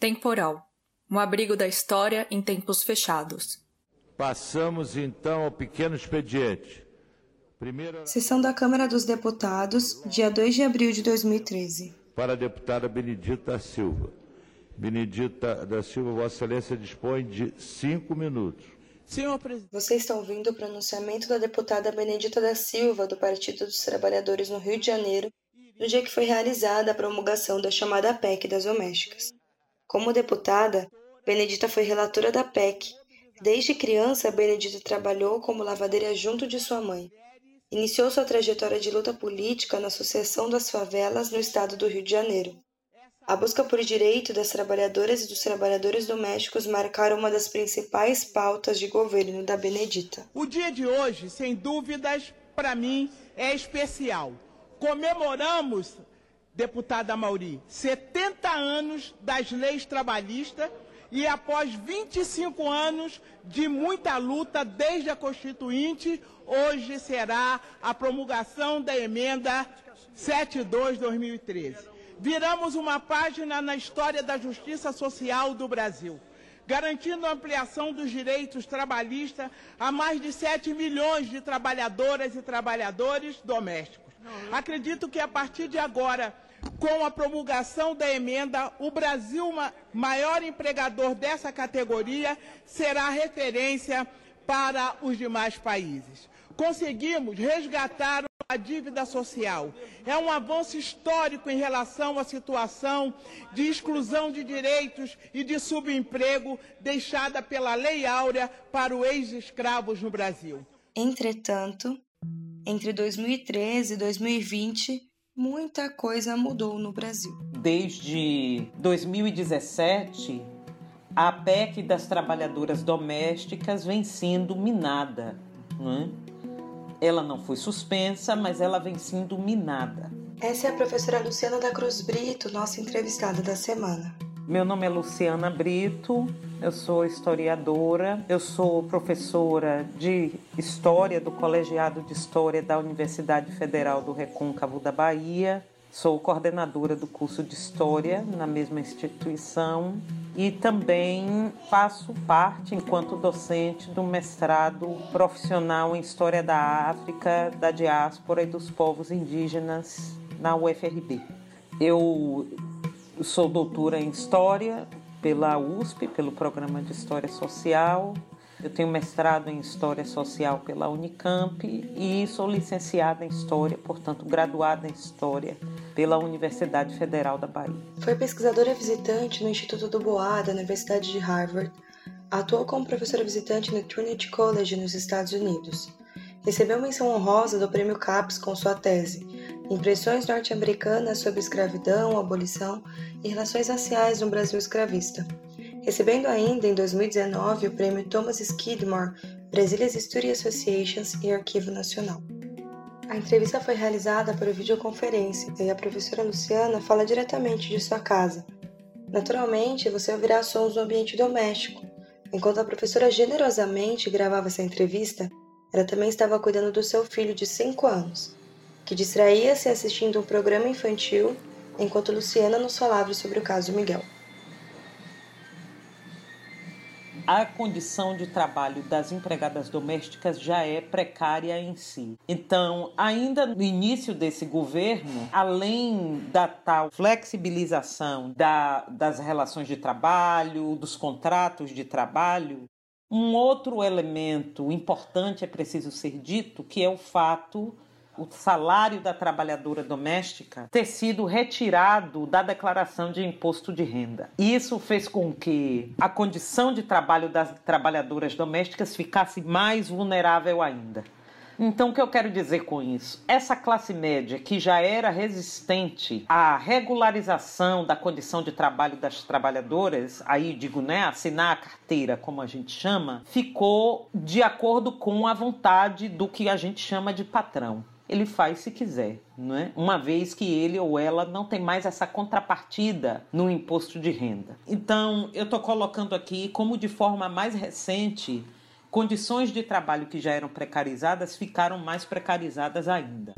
Temporal um abrigo da história em tempos fechados. Passamos então ao pequeno expediente. Primeira... Sessão da Câmara dos Deputados, dia 2 de abril de 2013. Para a deputada Benedita Silva. Benedita da Silva, Vossa Excelência dispõe de cinco minutos. Senhor presidente. Você está ouvindo o pronunciamento da deputada Benedita da Silva, do Partido dos Trabalhadores no Rio de Janeiro, no dia que foi realizada a promulgação da chamada PEC das domésticas. Como deputada, Benedita foi relatora da PEC. Desde criança, Benedita trabalhou como lavadeira junto de sua mãe. Iniciou sua trajetória de luta política na Associação das Favelas no estado do Rio de Janeiro. A busca por direito das trabalhadoras e dos trabalhadores domésticos marcaram uma das principais pautas de governo da Benedita. O dia de hoje, sem dúvidas, para mim é especial. Comemoramos, deputada Mauri, 70 anos das leis trabalhistas e após 25 anos de muita luta desde a Constituinte, hoje será a promulgação da emenda 72/2013. Viramos uma página na história da justiça social do Brasil, garantindo a ampliação dos direitos trabalhistas a mais de 7 milhões de trabalhadoras e trabalhadores domésticos. Acredito que a partir de agora com a promulgação da emenda, o Brasil, maior empregador dessa categoria, será referência para os demais países. Conseguimos resgatar a dívida social. É um avanço histórico em relação à situação de exclusão de direitos e de subemprego deixada pela Lei Áurea para os ex-escravos no Brasil. Entretanto, entre 2013 e 2020, muita coisa mudou no Brasil. Desde 2017, a PEC das trabalhadoras domésticas vem sendo minada. Né? Ela não foi suspensa, mas ela vem sendo minada. Essa é a professora Luciana da Cruz Brito, nossa entrevistada da semana. Meu nome é Luciana Brito, eu sou historiadora, eu sou professora de História do Colegiado de História da Universidade Federal do Recôncavo da Bahia, sou coordenadora do curso de História na mesma instituição e também faço parte, enquanto docente, do mestrado profissional em História da África, da diáspora e dos povos indígenas na UFRB. Eu sou doutora em História pela USP, pelo Programa de História Social. Eu tenho mestrado em História Social pela Unicamp e sou licenciada em História, portanto, graduada em História pela Universidade Federal da Bahia. Foi pesquisadora visitante no Instituto do Bois da Universidade de Harvard. Atuou como professora visitante no Trinity College nos Estados Unidos. Recebeu menção honrosa do Prêmio CAPES com sua tese Impressões norte-americanas sobre escravidão, abolição e relações raciais no Brasil escravista. Recebendo ainda em 2019 o Prêmio Thomas Skidmore Brazilia's History Associations e Arquivo Nacional. A entrevista foi realizada por videoconferência e a professora Luciana fala diretamente de sua casa. Naturalmente, você ouvirá sons do ambiente doméstico. Enquanto a professora generosamente gravava essa entrevista, ela também estava cuidando do seu filho de 5 anos que distraía-se assistindo um programa infantil enquanto Luciana nos falava sobre o caso Miguel. a condição de trabalho das empregadas domésticas já é precária em si. Então, ainda no início desse governo, além da tal flexibilização da, das relações de trabalho, dos contratos de trabalho, um outro elemento importante é preciso ser dito, que é o fato o salário da trabalhadora doméstica ter sido retirado da declaração de imposto de renda. Isso fez com que a condição de trabalho das trabalhadoras domésticas ficasse mais vulnerável ainda. Então, o que eu quero dizer com isso? Essa classe média que já era resistente à regularização da condição de trabalho das trabalhadoras, aí digo, né, assinar a carteira, como a gente chama, ficou de acordo com a vontade do que a gente chama de patrão ele faz se quiser, não é? Uma vez que ele ou ela não tem mais essa contrapartida no imposto de renda. Então, eu estou colocando aqui como de forma mais recente, condições de trabalho que já eram precarizadas ficaram mais precarizadas ainda.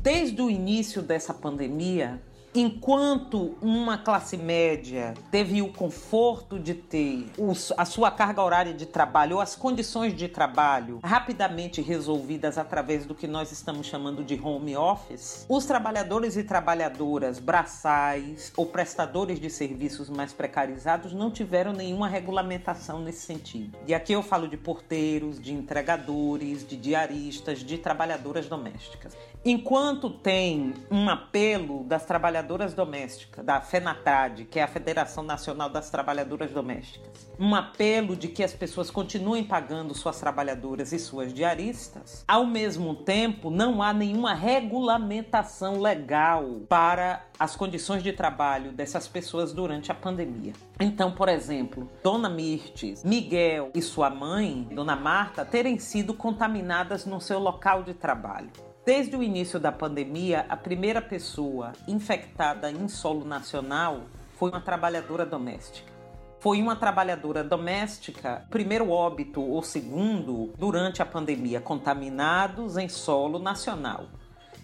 desde o início dessa pandemia, Enquanto uma classe média teve o conforto de ter a sua carga horária de trabalho ou as condições de trabalho rapidamente resolvidas através do que nós estamos chamando de home office, os trabalhadores e trabalhadoras braçais ou prestadores de serviços mais precarizados não tiveram nenhuma regulamentação nesse sentido. E aqui eu falo de porteiros, de entregadores, de diaristas, de trabalhadoras domésticas. Enquanto tem um apelo das trabalhadoras domésticas, da FENATRAD, que é a Federação Nacional das Trabalhadoras Domésticas, um apelo de que as pessoas continuem pagando suas trabalhadoras e suas diaristas, ao mesmo tempo não há nenhuma regulamentação legal para as condições de trabalho dessas pessoas durante a pandemia. Então, por exemplo, Dona Mirtes, Miguel e sua mãe, Dona Marta, terem sido contaminadas no seu local de trabalho. Desde o início da pandemia, a primeira pessoa infectada em solo nacional foi uma trabalhadora doméstica. Foi uma trabalhadora doméstica, primeiro óbito ou segundo, durante a pandemia, contaminados em solo nacional.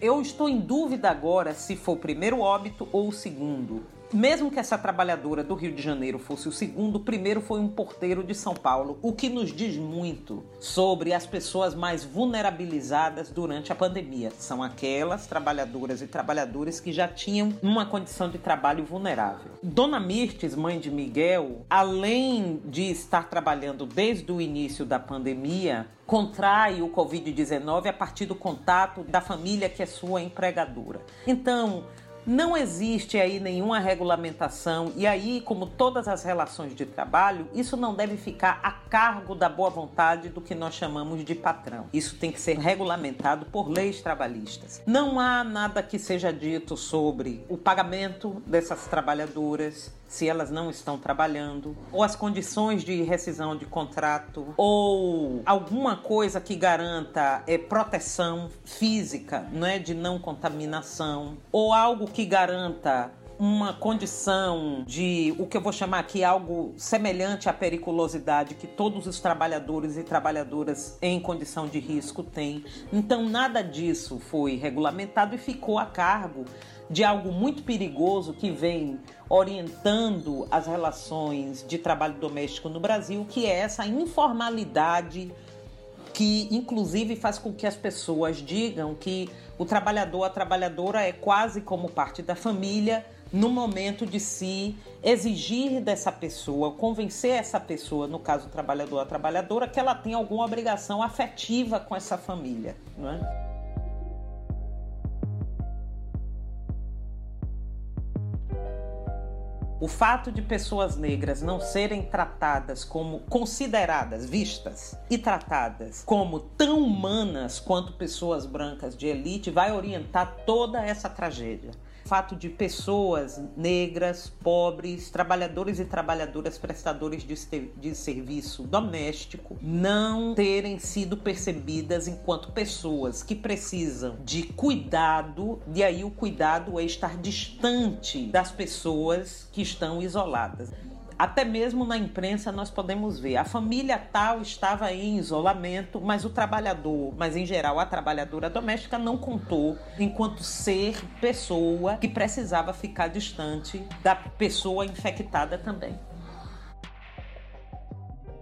Eu estou em dúvida agora se foi o primeiro óbito ou o segundo, mesmo que essa trabalhadora do Rio de Janeiro fosse o segundo, o primeiro foi um porteiro de São Paulo, o que nos diz muito sobre as pessoas mais vulnerabilizadas durante a pandemia. São aquelas trabalhadoras e trabalhadores que já tinham uma condição de trabalho vulnerável. Dona Mirtes, mãe de Miguel, além de estar trabalhando desde o início da pandemia, contrai o Covid-19 a partir do contato da família que é sua empregadora. Então, não existe aí nenhuma regulamentação e aí, como todas as relações de trabalho, isso não deve ficar a cargo da boa vontade do que nós chamamos de patrão. Isso tem que ser regulamentado por leis trabalhistas. Não há nada que seja dito sobre o pagamento dessas trabalhadoras, se elas não estão trabalhando, ou as condições de rescisão de contrato, ou alguma coisa que garanta é, proteção física, não é, de não contaminação, ou algo que garanta uma condição de o que eu vou chamar aqui algo semelhante à periculosidade que todos os trabalhadores e trabalhadoras em condição de risco têm. Então, nada disso foi regulamentado e ficou a cargo de algo muito perigoso que vem orientando as relações de trabalho doméstico no Brasil, que é essa informalidade que inclusive faz com que as pessoas digam que o trabalhador, a trabalhadora é quase como parte da família no momento de se exigir dessa pessoa, convencer essa pessoa, no caso o trabalhador, a trabalhadora, que ela tem alguma obrigação afetiva com essa família, não é? O fato de pessoas negras não serem tratadas como consideradas, vistas e tratadas como tão humanas quanto pessoas brancas de elite vai orientar toda essa tragédia fato de pessoas negras, pobres, trabalhadores e trabalhadoras prestadores de, de serviço doméstico não terem sido percebidas enquanto pessoas que precisam de cuidado, e aí o cuidado é estar distante das pessoas que estão isoladas até mesmo na imprensa nós podemos ver a família tal estava em isolamento, mas o trabalhador, mas em geral a trabalhadora doméstica não contou enquanto ser pessoa que precisava ficar distante da pessoa infectada também.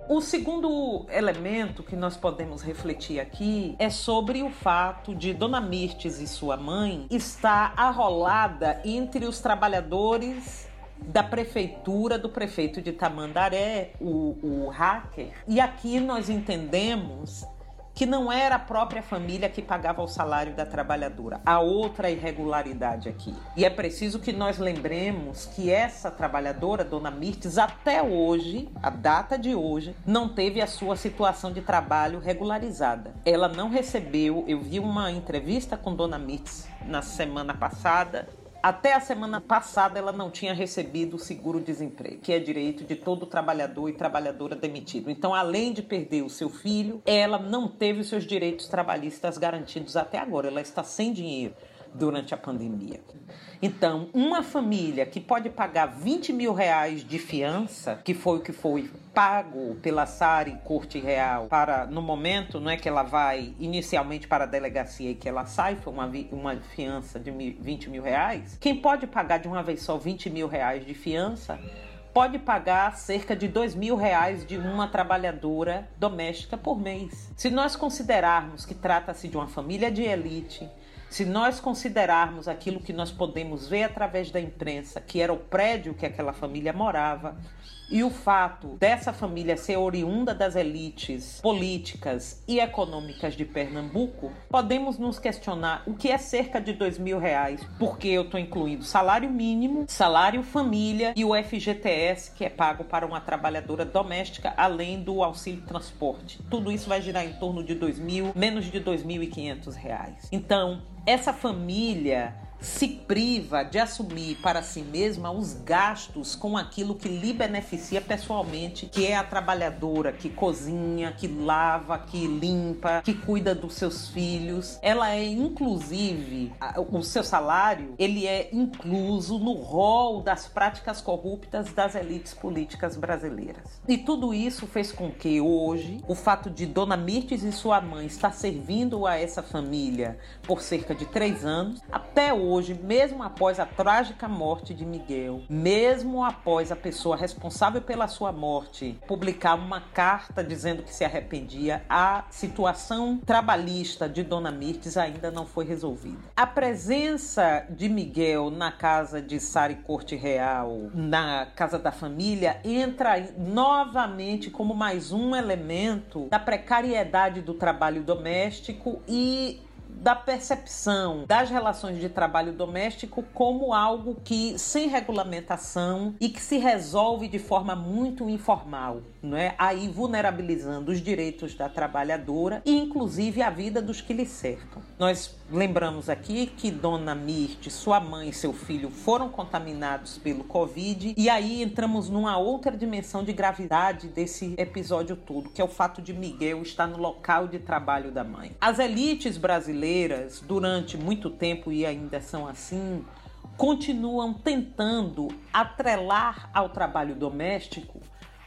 O segundo elemento que nós podemos refletir aqui é sobre o fato de Dona Mirtes e sua mãe estar arrolada entre os trabalhadores da prefeitura, do prefeito de Tamandaré, o, o hacker. E aqui nós entendemos que não era a própria família que pagava o salário da trabalhadora. Há outra irregularidade aqui. E é preciso que nós lembremos que essa trabalhadora, Dona Mirtes, até hoje, a data de hoje, não teve a sua situação de trabalho regularizada. Ela não recebeu, eu vi uma entrevista com Dona Mirtes na semana passada até a semana passada, ela não tinha recebido o seguro-desemprego, que é direito de todo trabalhador e trabalhadora demitido. Então, além de perder o seu filho, ela não teve os seus direitos trabalhistas garantidos até agora. Ela está sem dinheiro. durante a pandemia. Então, uma família que pode pagar 20 mil reais de fiança, que foi o que foi pago pela Sari Corte Real para no momento não é que ela vai inicialmente para a delegacia e que ela sai foi uma, uma fiança de 20 mil reais. Quem pode pagar de uma vez só 20 mil reais de fiança pode pagar cerca de dois mil reais de uma trabalhadora doméstica por mês. Se nós considerarmos que trata-se de uma família de elite se nós considerarmos aquilo que nós podemos ver através da imprensa, que era o prédio que aquela família morava, e o fato dessa família ser oriunda das elites políticas e econômicas de Pernambuco, podemos nos questionar o que é cerca de dois mil reais, porque eu estou incluindo salário mínimo, salário família e o FGTS que é pago para uma trabalhadora doméstica, além do auxílio transporte. Tudo isso vai girar em torno de dois mil, menos de dois mil e quinhentos reais. Então, essa família se priva de assumir para si mesma os gastos com aquilo que lhe beneficia pessoalmente, que é a trabalhadora que cozinha, que lava, que limpa, que cuida dos seus filhos. Ela é inclusive o seu salário, ele é incluso no rol das práticas corruptas das elites políticas brasileiras. E tudo isso fez com que hoje o fato de Dona Mirtes e sua mãe estar servindo a essa família por cerca de três anos, até hoje hoje, mesmo após a trágica morte de Miguel, mesmo após a pessoa responsável pela sua morte publicar uma carta dizendo que se arrependia, a situação trabalhista de Dona Mirtes ainda não foi resolvida. A presença de Miguel na casa de Sari Corte Real, na casa da família, entra novamente como mais um elemento da precariedade do trabalho doméstico e da percepção das relações de trabalho doméstico como algo que sem regulamentação e que se resolve de forma muito informal, não é? Aí vulnerabilizando os direitos da trabalhadora e inclusive a vida dos que lhe cercam. Nós lembramos aqui que Dona Mirte, sua mãe e seu filho foram contaminados pelo Covid e aí entramos numa outra dimensão de gravidade desse episódio todo, que é o fato de Miguel estar no local de trabalho da mãe. As elites brasileiras durante muito tempo e ainda são assim, continuam tentando atrelar ao trabalho doméstico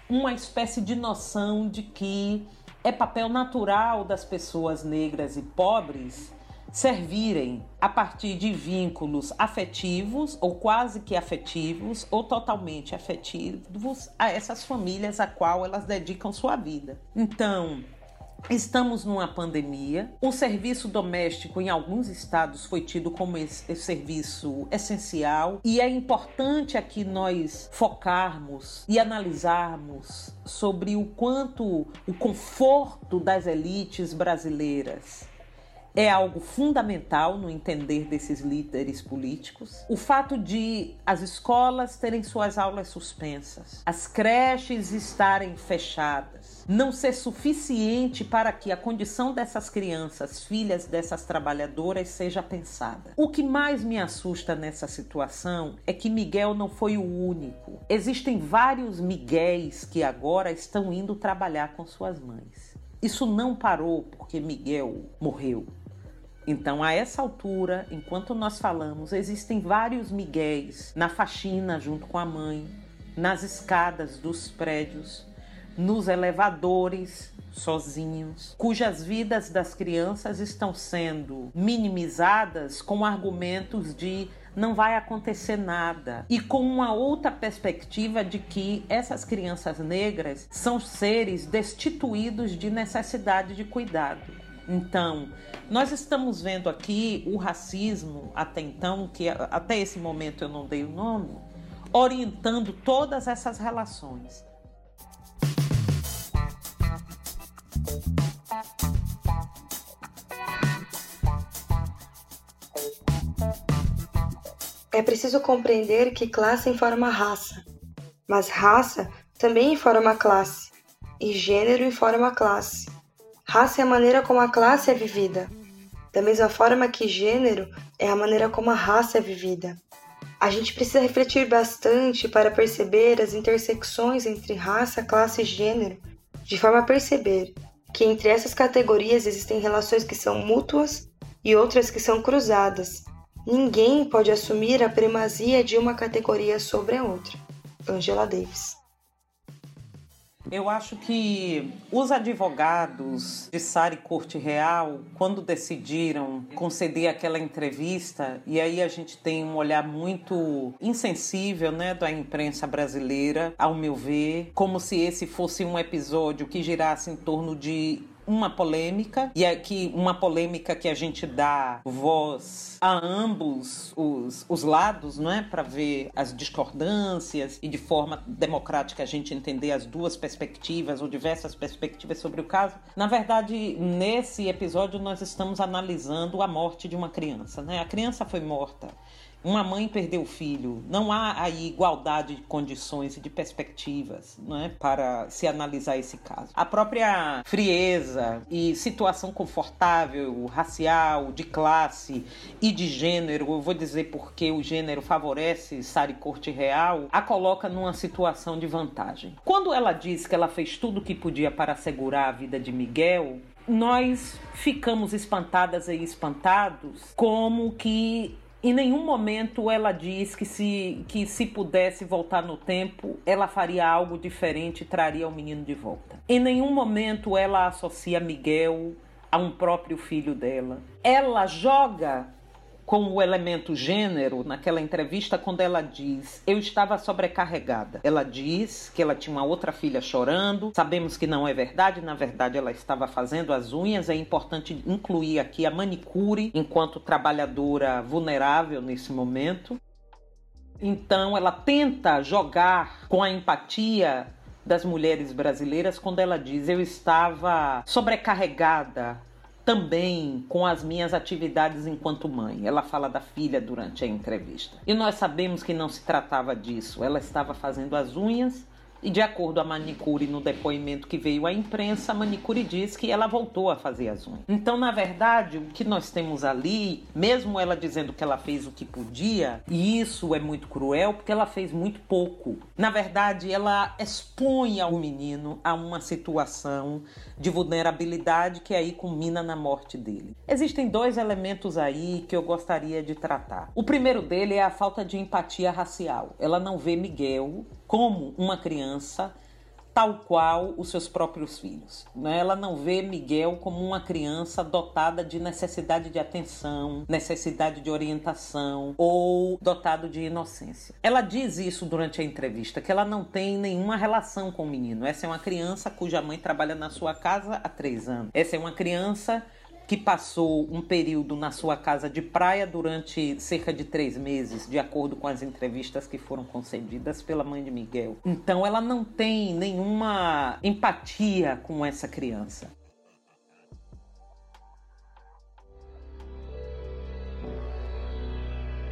uma espécie de noção de que é papel natural das pessoas negras e pobres servirem a partir de vínculos afetivos ou quase que afetivos ou totalmente afetivos a essas famílias a qual elas dedicam sua vida. Então, Estamos numa pandemia. O serviço doméstico em alguns estados foi tido como esse serviço essencial e é importante aqui nós focarmos e analisarmos sobre o quanto o conforto das elites brasileiras é algo fundamental no entender desses líderes políticos. O fato de as escolas terem suas aulas suspensas, as creches estarem fechadas, não ser suficiente para que a condição dessas crianças, filhas dessas trabalhadoras, seja pensada. O que mais me assusta nessa situação é que Miguel não foi o único. Existem vários Miguéis que agora estão indo trabalhar com suas mães. Isso não parou porque Miguel morreu. Então, a essa altura, enquanto nós falamos, existem vários miguéis na faxina junto com a mãe, nas escadas dos prédios, nos elevadores sozinhos, cujas vidas das crianças estão sendo minimizadas com argumentos de não vai acontecer nada e com uma outra perspectiva de que essas crianças negras são seres destituídos de necessidade de cuidado. Então, nós estamos vendo aqui o racismo, até então, que até esse momento eu não dei o nome, orientando todas essas relações. É preciso compreender que classe informa raça, mas raça também informa classe, e gênero informa classe. Raça é a maneira como a classe é vivida, da mesma forma que gênero é a maneira como a raça é vivida. A gente precisa refletir bastante para perceber as intersecções entre raça, classe e gênero, de forma a perceber que entre essas categorias existem relações que são mútuas e outras que são cruzadas, Ninguém pode assumir a primazia de uma categoria sobre a outra. Angela Davis. Eu acho que os advogados de Sari Corte Real, quando decidiram conceder aquela entrevista, e aí a gente tem um olhar muito insensível né, da imprensa brasileira, ao meu ver, como se esse fosse um episódio que girasse em torno de uma polêmica e aqui uma polêmica que a gente dá voz a ambos os, os lados, não é, para ver as discordâncias e de forma democrática a gente entender as duas perspectivas ou diversas perspectivas sobre o caso. Na verdade, nesse episódio nós estamos analisando a morte de uma criança, né? A criança foi morta uma mãe perdeu o filho, não há aí igualdade de condições e de perspectivas não é, para se analisar esse caso. A própria frieza e situação confortável, racial, de classe e de gênero, eu vou dizer porque o gênero favorece Sari Corte Real, a coloca numa situação de vantagem. Quando ela diz que ela fez tudo o que podia para assegurar a vida de Miguel, nós ficamos espantadas e espantados como que em nenhum momento ela diz que se, que se pudesse voltar no tempo, ela faria algo diferente e traria o menino de volta. Em nenhum momento ela associa Miguel a um próprio filho dela. Ela joga com o elemento gênero naquela entrevista quando ela diz: Eu estava sobrecarregada. Ela diz que ela tinha uma outra filha chorando. Sabemos que não é verdade, na verdade ela estava fazendo as unhas. É importante incluir aqui a manicure enquanto trabalhadora vulnerável nesse momento. Então ela tenta jogar com a empatia das mulheres brasileiras quando ela diz: Eu estava sobrecarregada também com as minhas atividades enquanto mãe. Ela fala da filha durante a entrevista. E nós sabemos que não se tratava disso. Ela estava fazendo as unhas e de acordo a manicure no depoimento que veio à imprensa, a manicure diz que ela voltou a fazer as unhas. Então, na verdade, o que nós temos ali, mesmo ela dizendo que ela fez o que podia, e isso é muito cruel porque ela fez muito pouco. Na verdade, ela expõe ao menino a uma situação de vulnerabilidade que aí culmina na morte dele. Existem dois elementos aí que eu gostaria de tratar. O primeiro dele é a falta de empatia racial. Ela não vê Miguel como uma criança tal qual os seus próprios filhos. Né? Ela não vê Miguel como uma criança dotada de necessidade de atenção, necessidade de orientação ou dotado de inocência. Ela diz isso durante a entrevista, que ela não tem nenhuma relação com o menino. Essa é uma criança cuja mãe trabalha na sua casa há três anos. Essa é uma criança que passou um período na sua casa de praia durante cerca de três meses, de acordo com as entrevistas que foram concedidas pela mãe de Miguel. Então ela não tem nenhuma empatia com essa criança.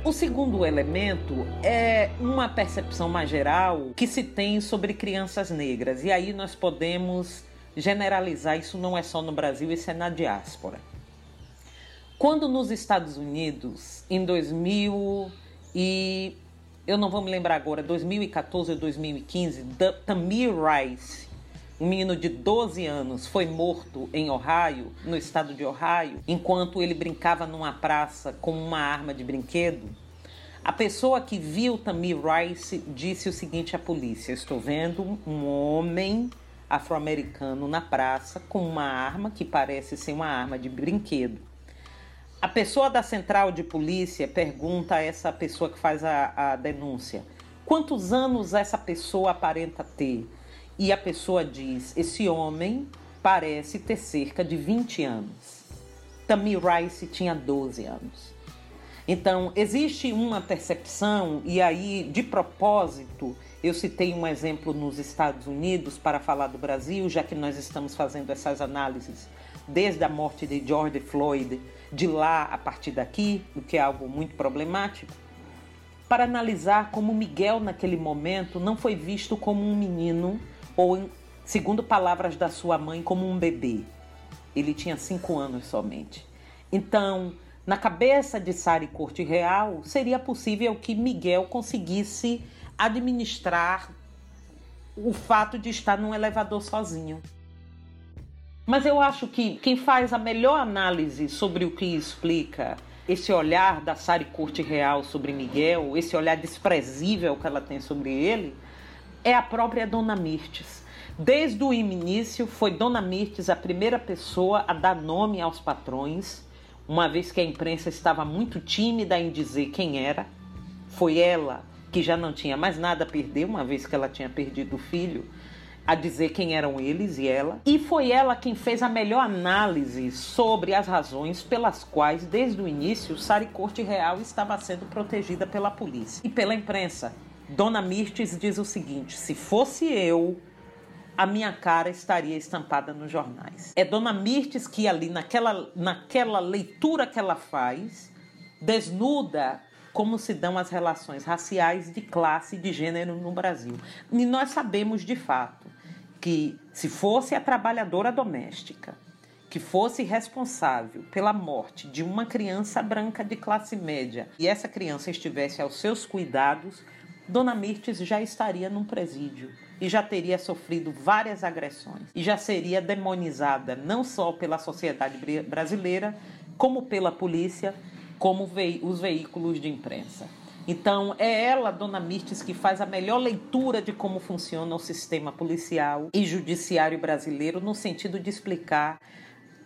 O segundo elemento é uma percepção mais geral que se tem sobre crianças negras, e aí nós podemos generalizar, isso não é só no Brasil, isso é na diáspora. Quando nos Estados Unidos, em 2000 e eu não vou me lembrar agora, 2014 ou 2015, Tamir Rice, um menino de 12 anos, foi morto em Ohio, no estado de Ohio, enquanto ele brincava numa praça com uma arma de brinquedo. A pessoa que viu Tamir Rice disse o seguinte à polícia: Estou vendo um homem afro-americano na praça com uma arma que parece ser uma arma de brinquedo. A pessoa da central de polícia pergunta a essa pessoa que faz a, a denúncia: quantos anos essa pessoa aparenta ter? E a pessoa diz: esse homem parece ter cerca de 20 anos. Tamir Rice tinha 12 anos. Então, existe uma percepção, e aí, de propósito, eu citei um exemplo nos Estados Unidos para falar do Brasil, já que nós estamos fazendo essas análises desde a morte de George Floyd, de lá a partir daqui, o que é algo muito problemático, para analisar como Miguel, naquele momento, não foi visto como um menino ou, segundo palavras da sua mãe, como um bebê. Ele tinha cinco anos somente. Então, na cabeça de Sari Corte Real, seria possível que Miguel conseguisse administrar o fato de estar num elevador sozinho. Mas eu acho que quem faz a melhor análise sobre o que explica esse olhar da Sari Corte Real sobre Miguel, esse olhar desprezível que ela tem sobre ele, é a própria Dona Mirtes. Desde o início, foi Dona Mirtes a primeira pessoa a dar nome aos patrões, uma vez que a imprensa estava muito tímida em dizer quem era. Foi ela que já não tinha mais nada a perder, uma vez que ela tinha perdido o filho, a dizer quem eram eles e ela. E foi ela quem fez a melhor análise sobre as razões pelas quais, desde o início, Sari Corte Real estava sendo protegida pela polícia e pela imprensa. Dona Mirtes diz o seguinte: se fosse eu, a minha cara estaria estampada nos jornais. É Dona Mirtes que ali naquela, naquela leitura que ela faz, desnuda como se dão as relações raciais de classe e de gênero no Brasil. E nós sabemos de fato que se fosse a trabalhadora doméstica que fosse responsável pela morte de uma criança branca de classe média e essa criança estivesse aos seus cuidados, Dona Mirtes já estaria num presídio e já teria sofrido várias agressões e já seria demonizada não só pela sociedade brasileira, como pela polícia, como os veículos de imprensa. Então, é ela, Dona Mirtes, que faz a melhor leitura de como funciona o sistema policial e judiciário brasileiro, no sentido de explicar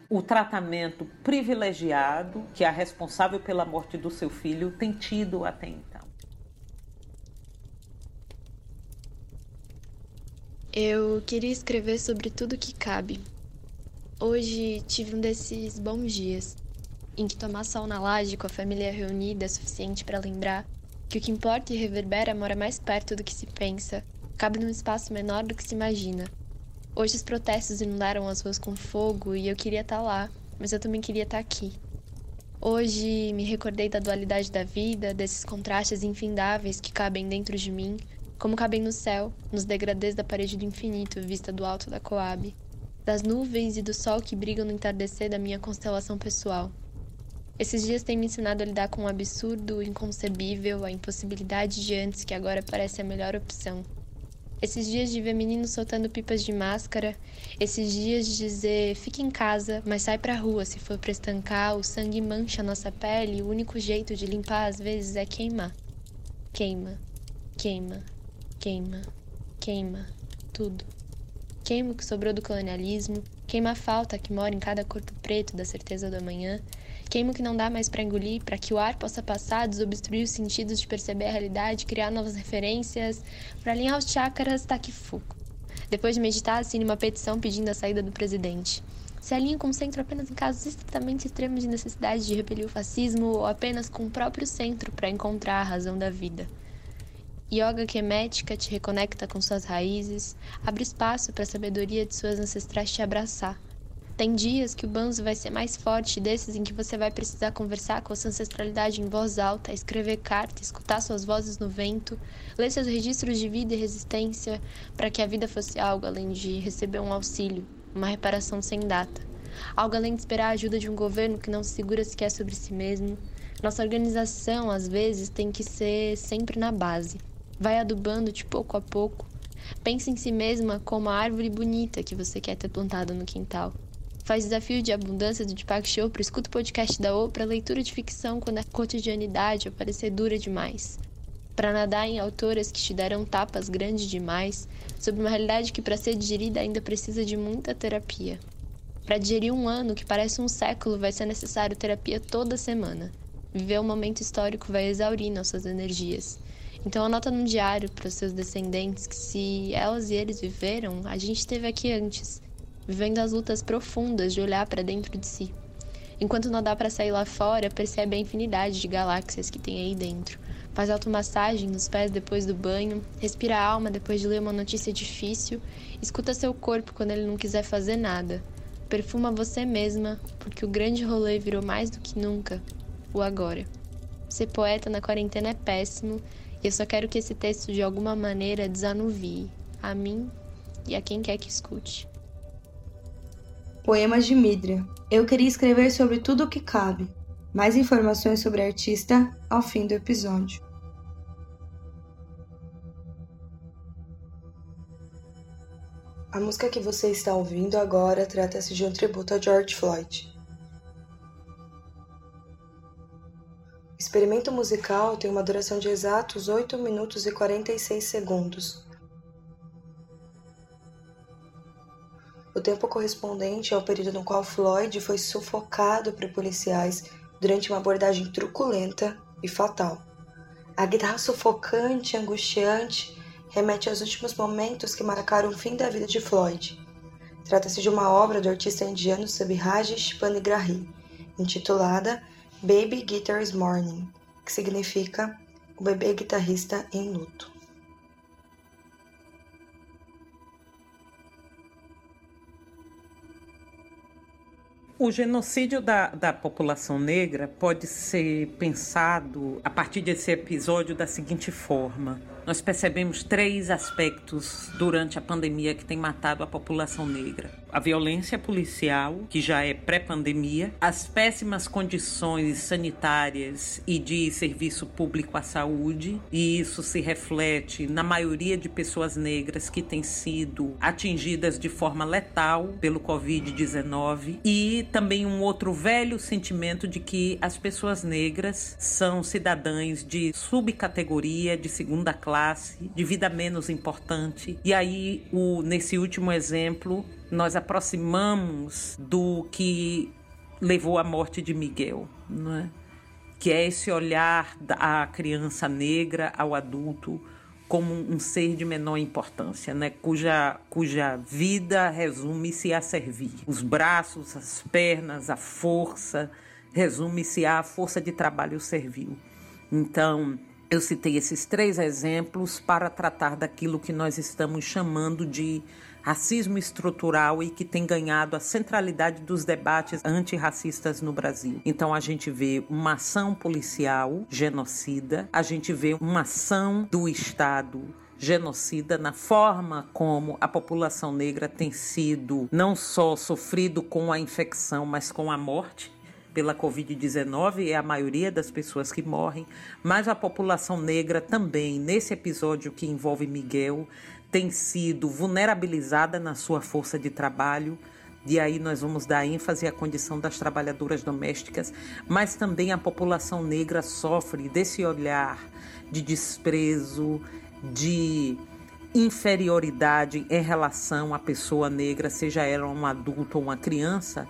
o tratamento privilegiado que a responsável pela morte do seu filho tem tido até então. Eu queria escrever sobre tudo que cabe. Hoje tive um desses bons dias em que tomar sol na laje com a família reunida é suficiente para lembrar que o que importa e reverbera mora mais perto do que se pensa, cabe num espaço menor do que se imagina. Hoje os protestos inundaram as ruas com fogo e eu queria estar tá lá, mas eu também queria estar tá aqui. Hoje me recordei da dualidade da vida, desses contrastes infindáveis que cabem dentro de mim, como cabem no céu, nos degradês da parede do infinito vista do alto da Coab, das nuvens e do sol que brigam no entardecer da minha constelação pessoal. Esses dias têm me ensinado a lidar com o absurdo, o inconcebível, a impossibilidade de antes que agora parece a melhor opção. Esses dias de ver meninos soltando pipas de máscara, esses dias de dizer fique em casa, mas sai pra rua se for pra estancar, o sangue mancha nossa pele e o único jeito de limpar às vezes é queimar. Queima, queima, queima, queima, tudo. Queima o que sobrou do colonialismo, queima a falta que mora em cada corpo preto da certeza do amanhã, Queimo que não dá mais para engolir, para que o ar possa passar, desobstruir os sentidos de perceber a realidade, criar novas referências, para alinhar os chakras, Takifuku. Depois de meditar, assine uma petição pedindo a saída do presidente. Se alinha com o centro apenas em casos estritamente extremos de necessidade de repelir o fascismo ou apenas com o próprio centro para encontrar a razão da vida. Yoga Kemética te reconecta com suas raízes, abre espaço para a sabedoria de suas ancestrais te abraçar. Tem dias que o banzo vai ser mais forte, desses em que você vai precisar conversar com a sua ancestralidade em voz alta, escrever carta, escutar suas vozes no vento, ler seus registros de vida e resistência, para que a vida fosse algo além de receber um auxílio, uma reparação sem data. Algo além de esperar a ajuda de um governo que não se segura sequer sobre si mesmo. Nossa organização, às vezes, tem que ser sempre na base. Vai adubando de pouco a pouco. Pense em si mesma como a árvore bonita que você quer ter plantado no quintal. Faz desafio de abundância do Deepak Chopra, escuta o podcast da Oprah, leitura de ficção quando a cotidianidade parecer dura demais. Para nadar em autoras que te darão tapas grandes demais, sobre uma realidade que para ser digerida ainda precisa de muita terapia. Para digerir um ano que parece um século, vai ser necessário terapia toda semana. Viver um momento histórico vai exaurir nossas energias. Então anota num diário para os seus descendentes que se elas e eles viveram, a gente esteve aqui antes vivendo as lutas profundas de olhar para dentro de si. Enquanto não dá para sair lá fora, percebe a infinidade de galáxias que tem aí dentro. Faz automassagem nos pés depois do banho, respira a alma depois de ler uma notícia difícil, escuta seu corpo quando ele não quiser fazer nada. Perfuma você mesma, porque o grande rolê virou mais do que nunca o agora. Ser poeta na quarentena é péssimo, e eu só quero que esse texto de alguma maneira desanuvie a mim e a quem quer que escute. Poemas de Midria. Eu queria escrever sobre tudo o que cabe. Mais informações sobre a artista ao fim do episódio. A música que você está ouvindo agora trata-se de um tributo a George Floyd. O experimento musical tem uma duração de exatos 8 minutos e 46 segundos. O tempo correspondente ao período no qual Floyd foi sufocado por policiais durante uma abordagem truculenta e fatal. A guitarra sufocante e angustiante remete aos últimos momentos que marcaram o fim da vida de Floyd. Trata-se de uma obra do artista indiano Subhajish Panigrahi, intitulada Baby Guitar's Morning, que significa o bebê guitarrista em luto. O genocídio da, da população negra pode ser pensado a partir desse episódio da seguinte forma nós percebemos três aspectos durante a pandemia que tem matado a população negra: a violência policial, que já é pré-pandemia, as péssimas condições sanitárias e de serviço público à saúde, e isso se reflete na maioria de pessoas negras que têm sido atingidas de forma letal pelo Covid-19, e também um outro velho sentimento de que as pessoas negras são cidadãs de subcategoria, de segunda classe classe, de vida menos importante. E aí, o, nesse último exemplo, nós aproximamos do que levou à morte de Miguel, não é? que é esse olhar da criança negra ao adulto como um ser de menor importância, né? cuja, cuja vida resume-se a servir. Os braços, as pernas, a força, resume-se à força de trabalho servil. Então, eu citei esses três exemplos para tratar daquilo que nós estamos chamando de racismo estrutural e que tem ganhado a centralidade dos debates antirracistas no Brasil. Então a gente vê uma ação policial genocida, a gente vê uma ação do Estado genocida na forma como a população negra tem sido não só sofrido com a infecção, mas com a morte pela Covid-19 é a maioria das pessoas que morrem, mas a população negra também, nesse episódio que envolve Miguel, tem sido vulnerabilizada na sua força de trabalho. E aí nós vamos dar ênfase à condição das trabalhadoras domésticas, mas também a população negra sofre desse olhar de desprezo, de inferioridade em relação à pessoa negra, seja ela um adulto ou uma criança,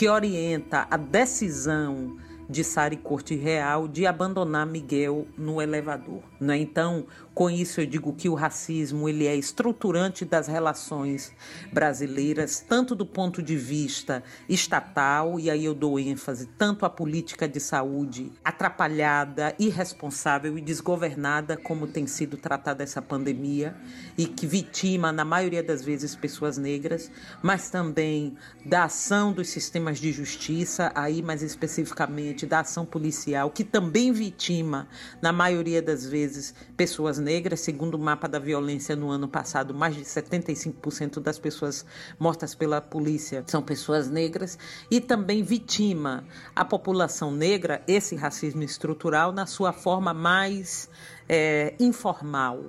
que orienta a decisão de Sari Corte Real de abandonar Miguel no elevador. Né? Então, com isso eu digo que o racismo ele é estruturante das relações brasileiras, tanto do ponto de vista estatal, e aí eu dou ênfase tanto à política de saúde atrapalhada, irresponsável e desgovernada como tem sido tratada essa pandemia e que vitima na maioria das vezes pessoas negras, mas também da ação dos sistemas de justiça, aí mais especificamente da ação policial, que também vitima na maioria das vezes pessoas negras. Segundo o mapa da violência no ano passado, mais de 75% das pessoas mortas pela polícia são pessoas negras. E também vitima a população negra, esse racismo estrutural, na sua forma mais é, informal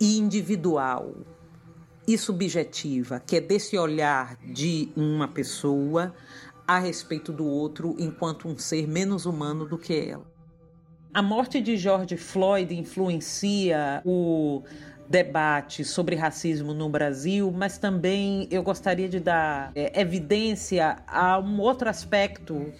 e individual e subjetiva, que é desse olhar de uma pessoa a respeito do outro enquanto um ser menos humano do que ela. A morte de George Floyd influencia o debate sobre racismo no Brasil, mas também eu gostaria de dar é, evidência a um outro aspecto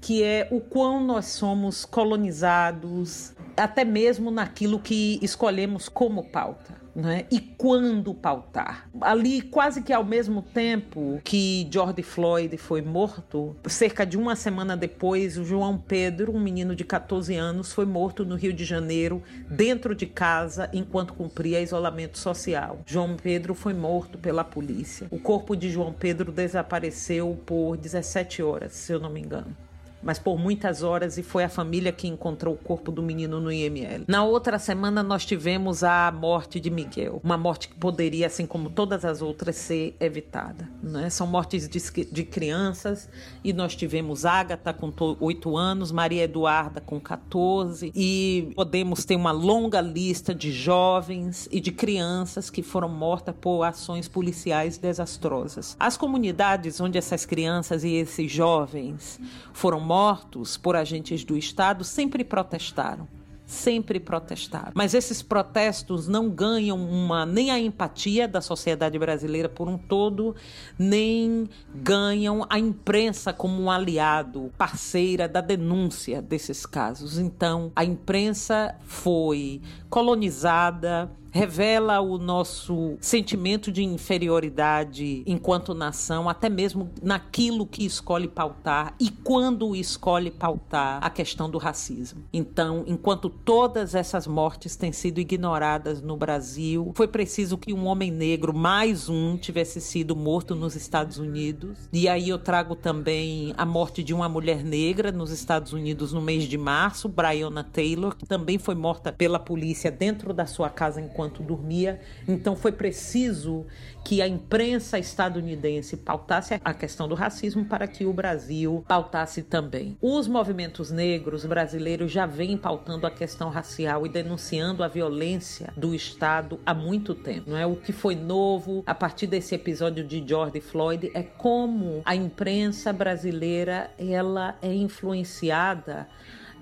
que é o quão nós somos colonizados, até mesmo naquilo que escolhemos como pauta né? e quando pautar. Ali, quase que ao mesmo tempo que George Floyd foi morto, cerca de uma semana depois, o João Pedro, um menino de 14 anos, foi morto no Rio de Janeiro, dentro de casa, enquanto cumpria isolamento social. João Pedro foi morto pela polícia. O corpo de João Pedro desapareceu por 17 horas, se eu não me engano mas por muitas horas e foi a família que encontrou o corpo do menino no IML. Na outra semana nós tivemos a morte de Miguel, uma morte que poderia, assim como todas as outras, ser evitada. Né? São mortes de, de crianças e nós tivemos Ágata com 8 anos, Maria Eduarda com 14 e podemos ter uma longa lista de jovens e de crianças que foram mortas por ações policiais desastrosas. As comunidades onde essas crianças e esses jovens foram mortos por agentes do Estado sempre protestaram sempre protestaram. Mas esses protestos não ganham uma nem a empatia da sociedade brasileira por um todo, nem ganham a imprensa como um aliado, parceira da denúncia desses casos. Então, a imprensa foi colonizada, revela o nosso sentimento de inferioridade enquanto nação, até mesmo naquilo que escolhe pautar e quando escolhe pautar a questão do racismo. Então, enquanto todas essas mortes têm sido ignoradas no Brasil, foi preciso que um homem negro, mais um, tivesse sido morto nos Estados Unidos. E aí eu trago também a morte de uma mulher negra nos Estados Unidos no mês de março, Breonna Taylor, que também foi morta pela polícia dentro da sua casa enquanto enquanto dormia. Então foi preciso que a imprensa estadunidense pautasse a questão do racismo para que o Brasil pautasse também. Os movimentos negros brasileiros já vêm pautando a questão racial e denunciando a violência do Estado há muito tempo. Não é o que foi novo a partir desse episódio de George Floyd é como a imprensa brasileira ela é influenciada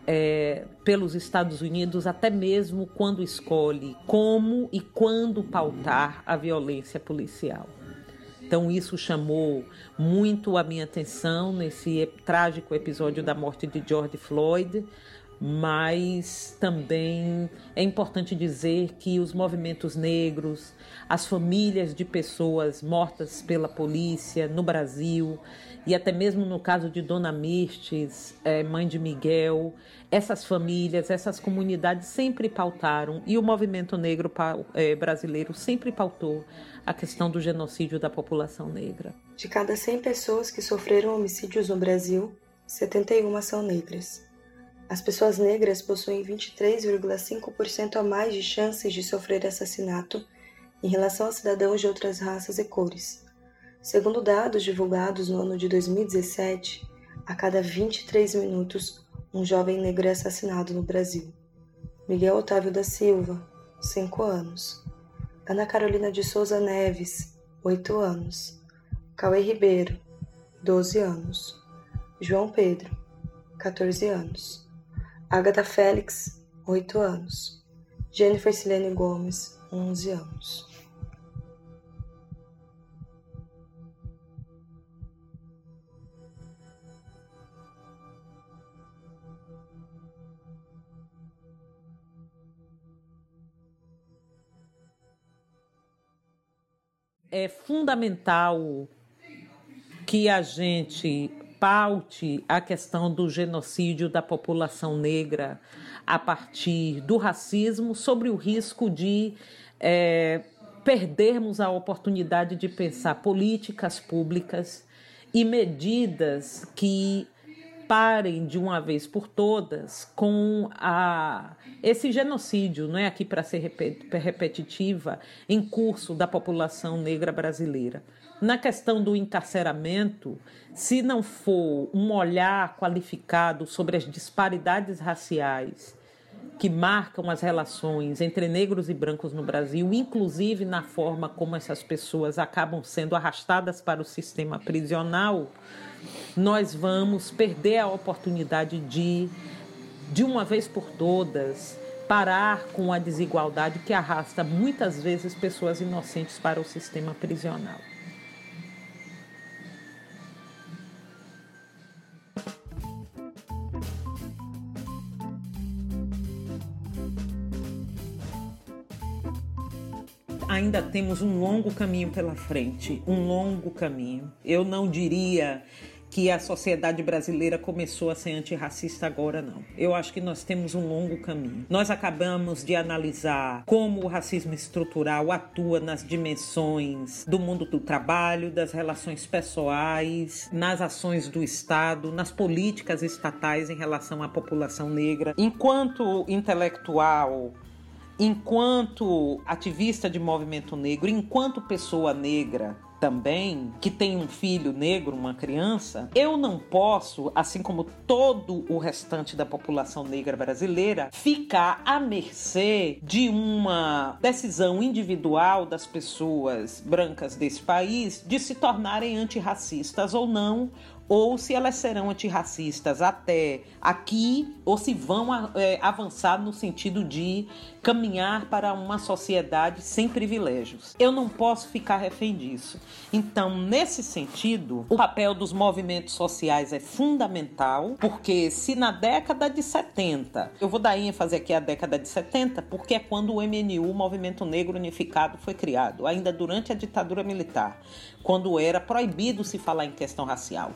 é, pelos Estados Unidos, até mesmo quando escolhe como e quando pautar a violência policial. Então, isso chamou muito a minha atenção nesse trágico episódio da morte de George Floyd, mas também é importante dizer que os movimentos negros, as famílias de pessoas mortas pela polícia no Brasil, e até mesmo no caso de Dona Mirtes, é, mãe de Miguel, essas famílias, essas comunidades sempre pautaram, e o movimento negro é, brasileiro sempre pautou a questão do genocídio da população negra. De cada 100 pessoas que sofreram homicídios no Brasil, 71 são negras. As pessoas negras possuem 23,5% a mais de chances de sofrer assassinato em relação a cidadãos de outras raças e cores. Segundo dados divulgados no ano de 2017, a cada 23 minutos, um jovem negro é assassinado no Brasil. Miguel Otávio da Silva, 5 anos. Ana Carolina de Souza Neves, 8 anos. Cauê Ribeiro, 12 anos. João Pedro, 14 anos. Agatha Félix, 8 anos. Jennifer Silene Gomes, 11 anos. É fundamental que a gente paute a questão do genocídio da população negra a partir do racismo, sobre o risco de é, perdermos a oportunidade de pensar políticas públicas e medidas que parem de uma vez por todas com a, esse genocídio, não é aqui para ser repetitiva, em curso da população negra brasileira. Na questão do encarceramento, se não for um olhar qualificado sobre as disparidades raciais que marcam as relações entre negros e brancos no Brasil, inclusive na forma como essas pessoas acabam sendo arrastadas para o sistema prisional, nós vamos perder a oportunidade de, de uma vez por todas, parar com a desigualdade que arrasta muitas vezes pessoas inocentes para o sistema prisional. ainda temos um longo caminho pela frente, um longo caminho. Eu não diria que a sociedade brasileira começou a ser antirracista agora, não. Eu acho que nós temos um longo caminho. Nós acabamos de analisar como o racismo estrutural atua nas dimensões do mundo do trabalho, das relações pessoais, nas ações do Estado, nas políticas estatais em relação à população negra. Enquanto intelectual, enquanto ativista de movimento negro, enquanto pessoa negra também, que tem um filho negro, uma criança, eu não posso, assim como todo o restante da população negra brasileira, ficar à mercê de uma decisão individual das pessoas brancas desse país de se tornarem antirracistas ou não, ou se elas serão antirracistas até aqui, ou se vão é, avançar no sentido de caminhar para uma sociedade sem privilégios. Eu não posso ficar refém disso. Então, nesse sentido, o papel dos movimentos sociais é fundamental, porque se na década de 70, eu vou dar ênfase aqui à década de 70, porque é quando o MNU, o Movimento Negro Unificado, foi criado, ainda durante a ditadura militar, quando era proibido se falar em questão racial.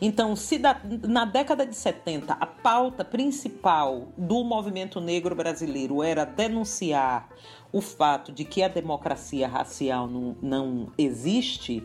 Então, se da, na década de 70 a pauta principal do movimento negro brasileiro era denunciar o fato de que a democracia racial não, não existe,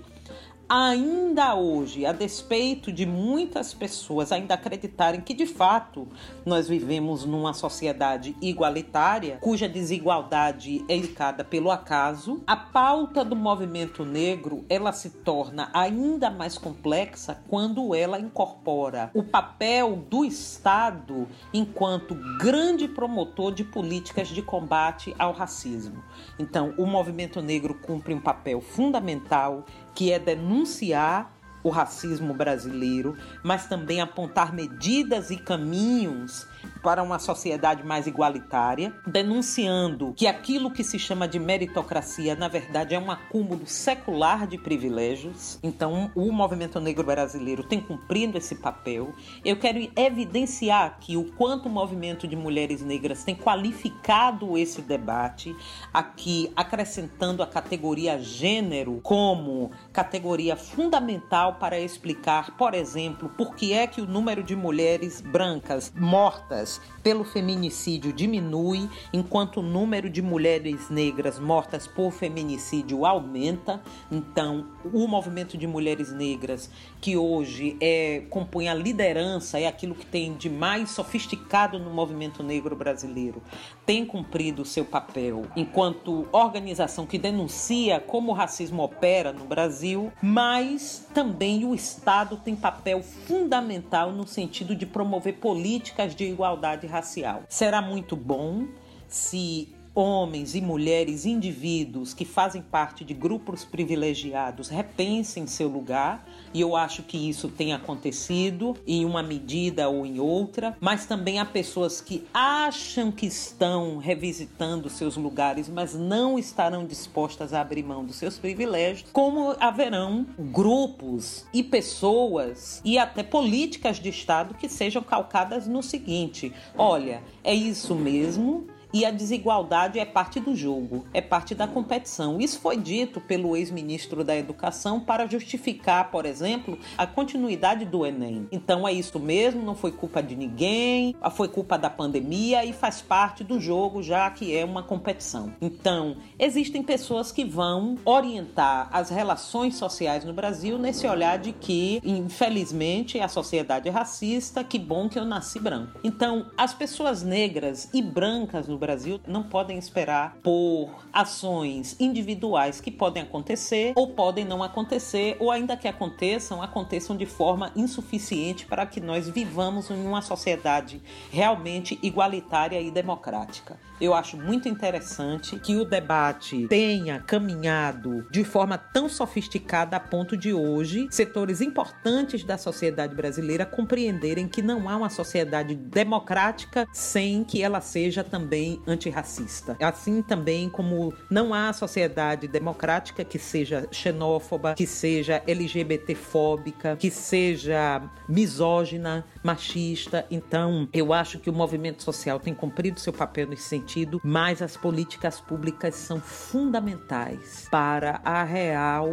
ainda hoje, a despeito de muitas pessoas ainda acreditarem que de fato nós vivemos numa sociedade igualitária, cuja desigualdade é indicada pelo acaso, a pauta do movimento negro ela se torna ainda mais complexa quando ela incorpora o papel do Estado enquanto grande promotor de políticas de combate ao racismo. Então, o movimento negro cumpre um papel fundamental que é denunciar o racismo brasileiro, mas também apontar medidas e caminhos para uma sociedade mais igualitária, denunciando que aquilo que se chama de meritocracia, na verdade, é um acúmulo secular de privilégios. Então, o movimento negro brasileiro tem cumprido esse papel. Eu quero evidenciar aqui o quanto o movimento de mulheres negras tem qualificado esse debate, aqui acrescentando a categoria gênero como categoria fundamental para explicar, por exemplo, por que é que o número de mulheres brancas mortas pelo feminicídio diminui, enquanto o número de mulheres negras mortas por feminicídio aumenta. Então, o movimento de mulheres negras, que hoje é compõe a liderança, é aquilo que tem de mais sofisticado no movimento negro brasileiro, tem cumprido o seu papel enquanto organização que denuncia como o racismo opera no Brasil, mas também o Estado tem papel fundamental no sentido de promover políticas de igualdade racial. Será muito bom se homens e mulheres, indivíduos que fazem parte de grupos privilegiados repensem seu lugar, e eu acho que isso tem acontecido em uma medida ou em outra, mas também há pessoas que acham que estão revisitando seus lugares, mas não estarão dispostas a abrir mão dos seus privilégios, como haverão grupos e pessoas e até políticas de Estado que sejam calcadas no seguinte: olha, é isso mesmo, e a desigualdade é parte do jogo, é parte da competição. Isso foi dito pelo ex-ministro da Educação para justificar, por exemplo, a continuidade do Enem. Então é isso mesmo, não foi culpa de ninguém, foi culpa da pandemia e faz parte do jogo, já que é uma competição. Então, existem pessoas que vão orientar as relações sociais no Brasil nesse olhar de que, infelizmente, a sociedade é racista, que bom que eu nasci branco. Então, as pessoas negras e brancas no Brasil não podem esperar por ações individuais que podem acontecer ou podem não acontecer, ou ainda que aconteçam, aconteçam de forma insuficiente para que nós vivamos em uma sociedade realmente igualitária e democrática. Eu acho muito interessante que o debate tenha caminhado de forma tão sofisticada a ponto de hoje setores importantes da sociedade brasileira compreenderem que não há uma sociedade democrática sem que ela seja também antirracista. Assim também como não há sociedade democrática que seja xenófoba, que seja LGBTfóbica, que seja misógina, machista. Então, eu acho que o movimento social tem cumprido seu papel nesse sentido, mas as políticas públicas são fundamentais para a real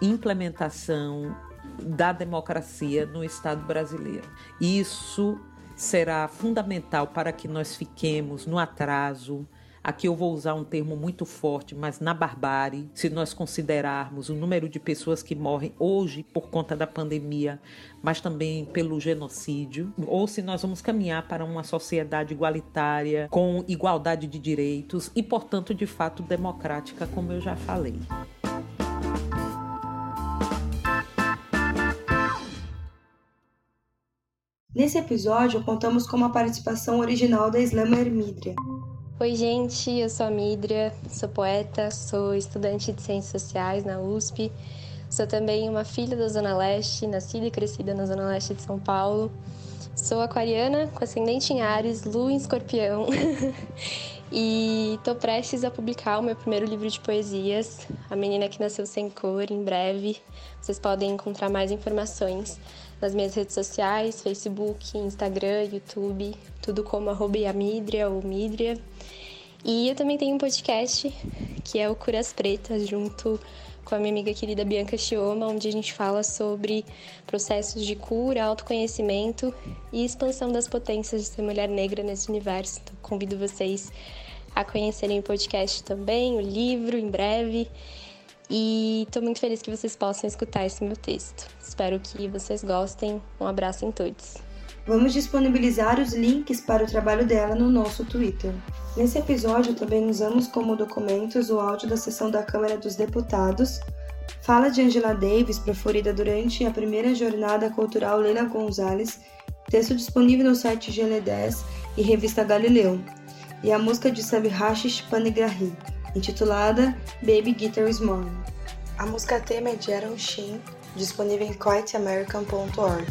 implementação da democracia no Estado brasileiro. Isso será fundamental para que nós fiquemos no atraso. Aqui eu vou usar um termo muito forte, mas na barbárie, se nós considerarmos o número de pessoas que morrem hoje por conta da pandemia, mas também pelo genocídio, ou se nós vamos caminhar para uma sociedade igualitária, com igualdade de direitos e, portanto, de fato democrática, como eu já falei. Nesse episódio, contamos com uma participação original da Slammer Midria. Oi, gente, eu sou a Midria, sou poeta, sou estudante de Ciências Sociais na USP, Sou também uma filha da Zona Leste, nascida e crescida na Zona Leste de São Paulo. Sou aquariana, com ascendente em Ares, lua em escorpião. e estou prestes a publicar o meu primeiro livro de poesias, A Menina que Nasceu Sem Cor, em breve. Vocês podem encontrar mais informações nas minhas redes sociais, Facebook, Instagram, YouTube, tudo como arroba Yamidria ou Midria. E eu também tenho um podcast que é o Curas Pretas, junto com a minha amiga querida Bianca Chioma, onde a gente fala sobre processos de cura, autoconhecimento e expansão das potências de ser mulher negra nesse universo. Então, convido vocês a conhecerem o podcast também, o livro em breve. E estou muito feliz que vocês possam escutar esse meu texto. Espero que vocês gostem. Um abraço em todos. Vamos disponibilizar os links para o trabalho dela no nosso Twitter. Nesse episódio também usamos como documentos o áudio da sessão da Câmara dos Deputados, fala de Angela Davis proferida durante a primeira jornada cultural Leila Gonzalez, texto disponível no site GL10 e revista Galileu, e a música de Sabihashish Panigrahi, intitulada Baby Guitar is Mine. A música tema é de Aaron Sheen, disponível em quiteamerican.org.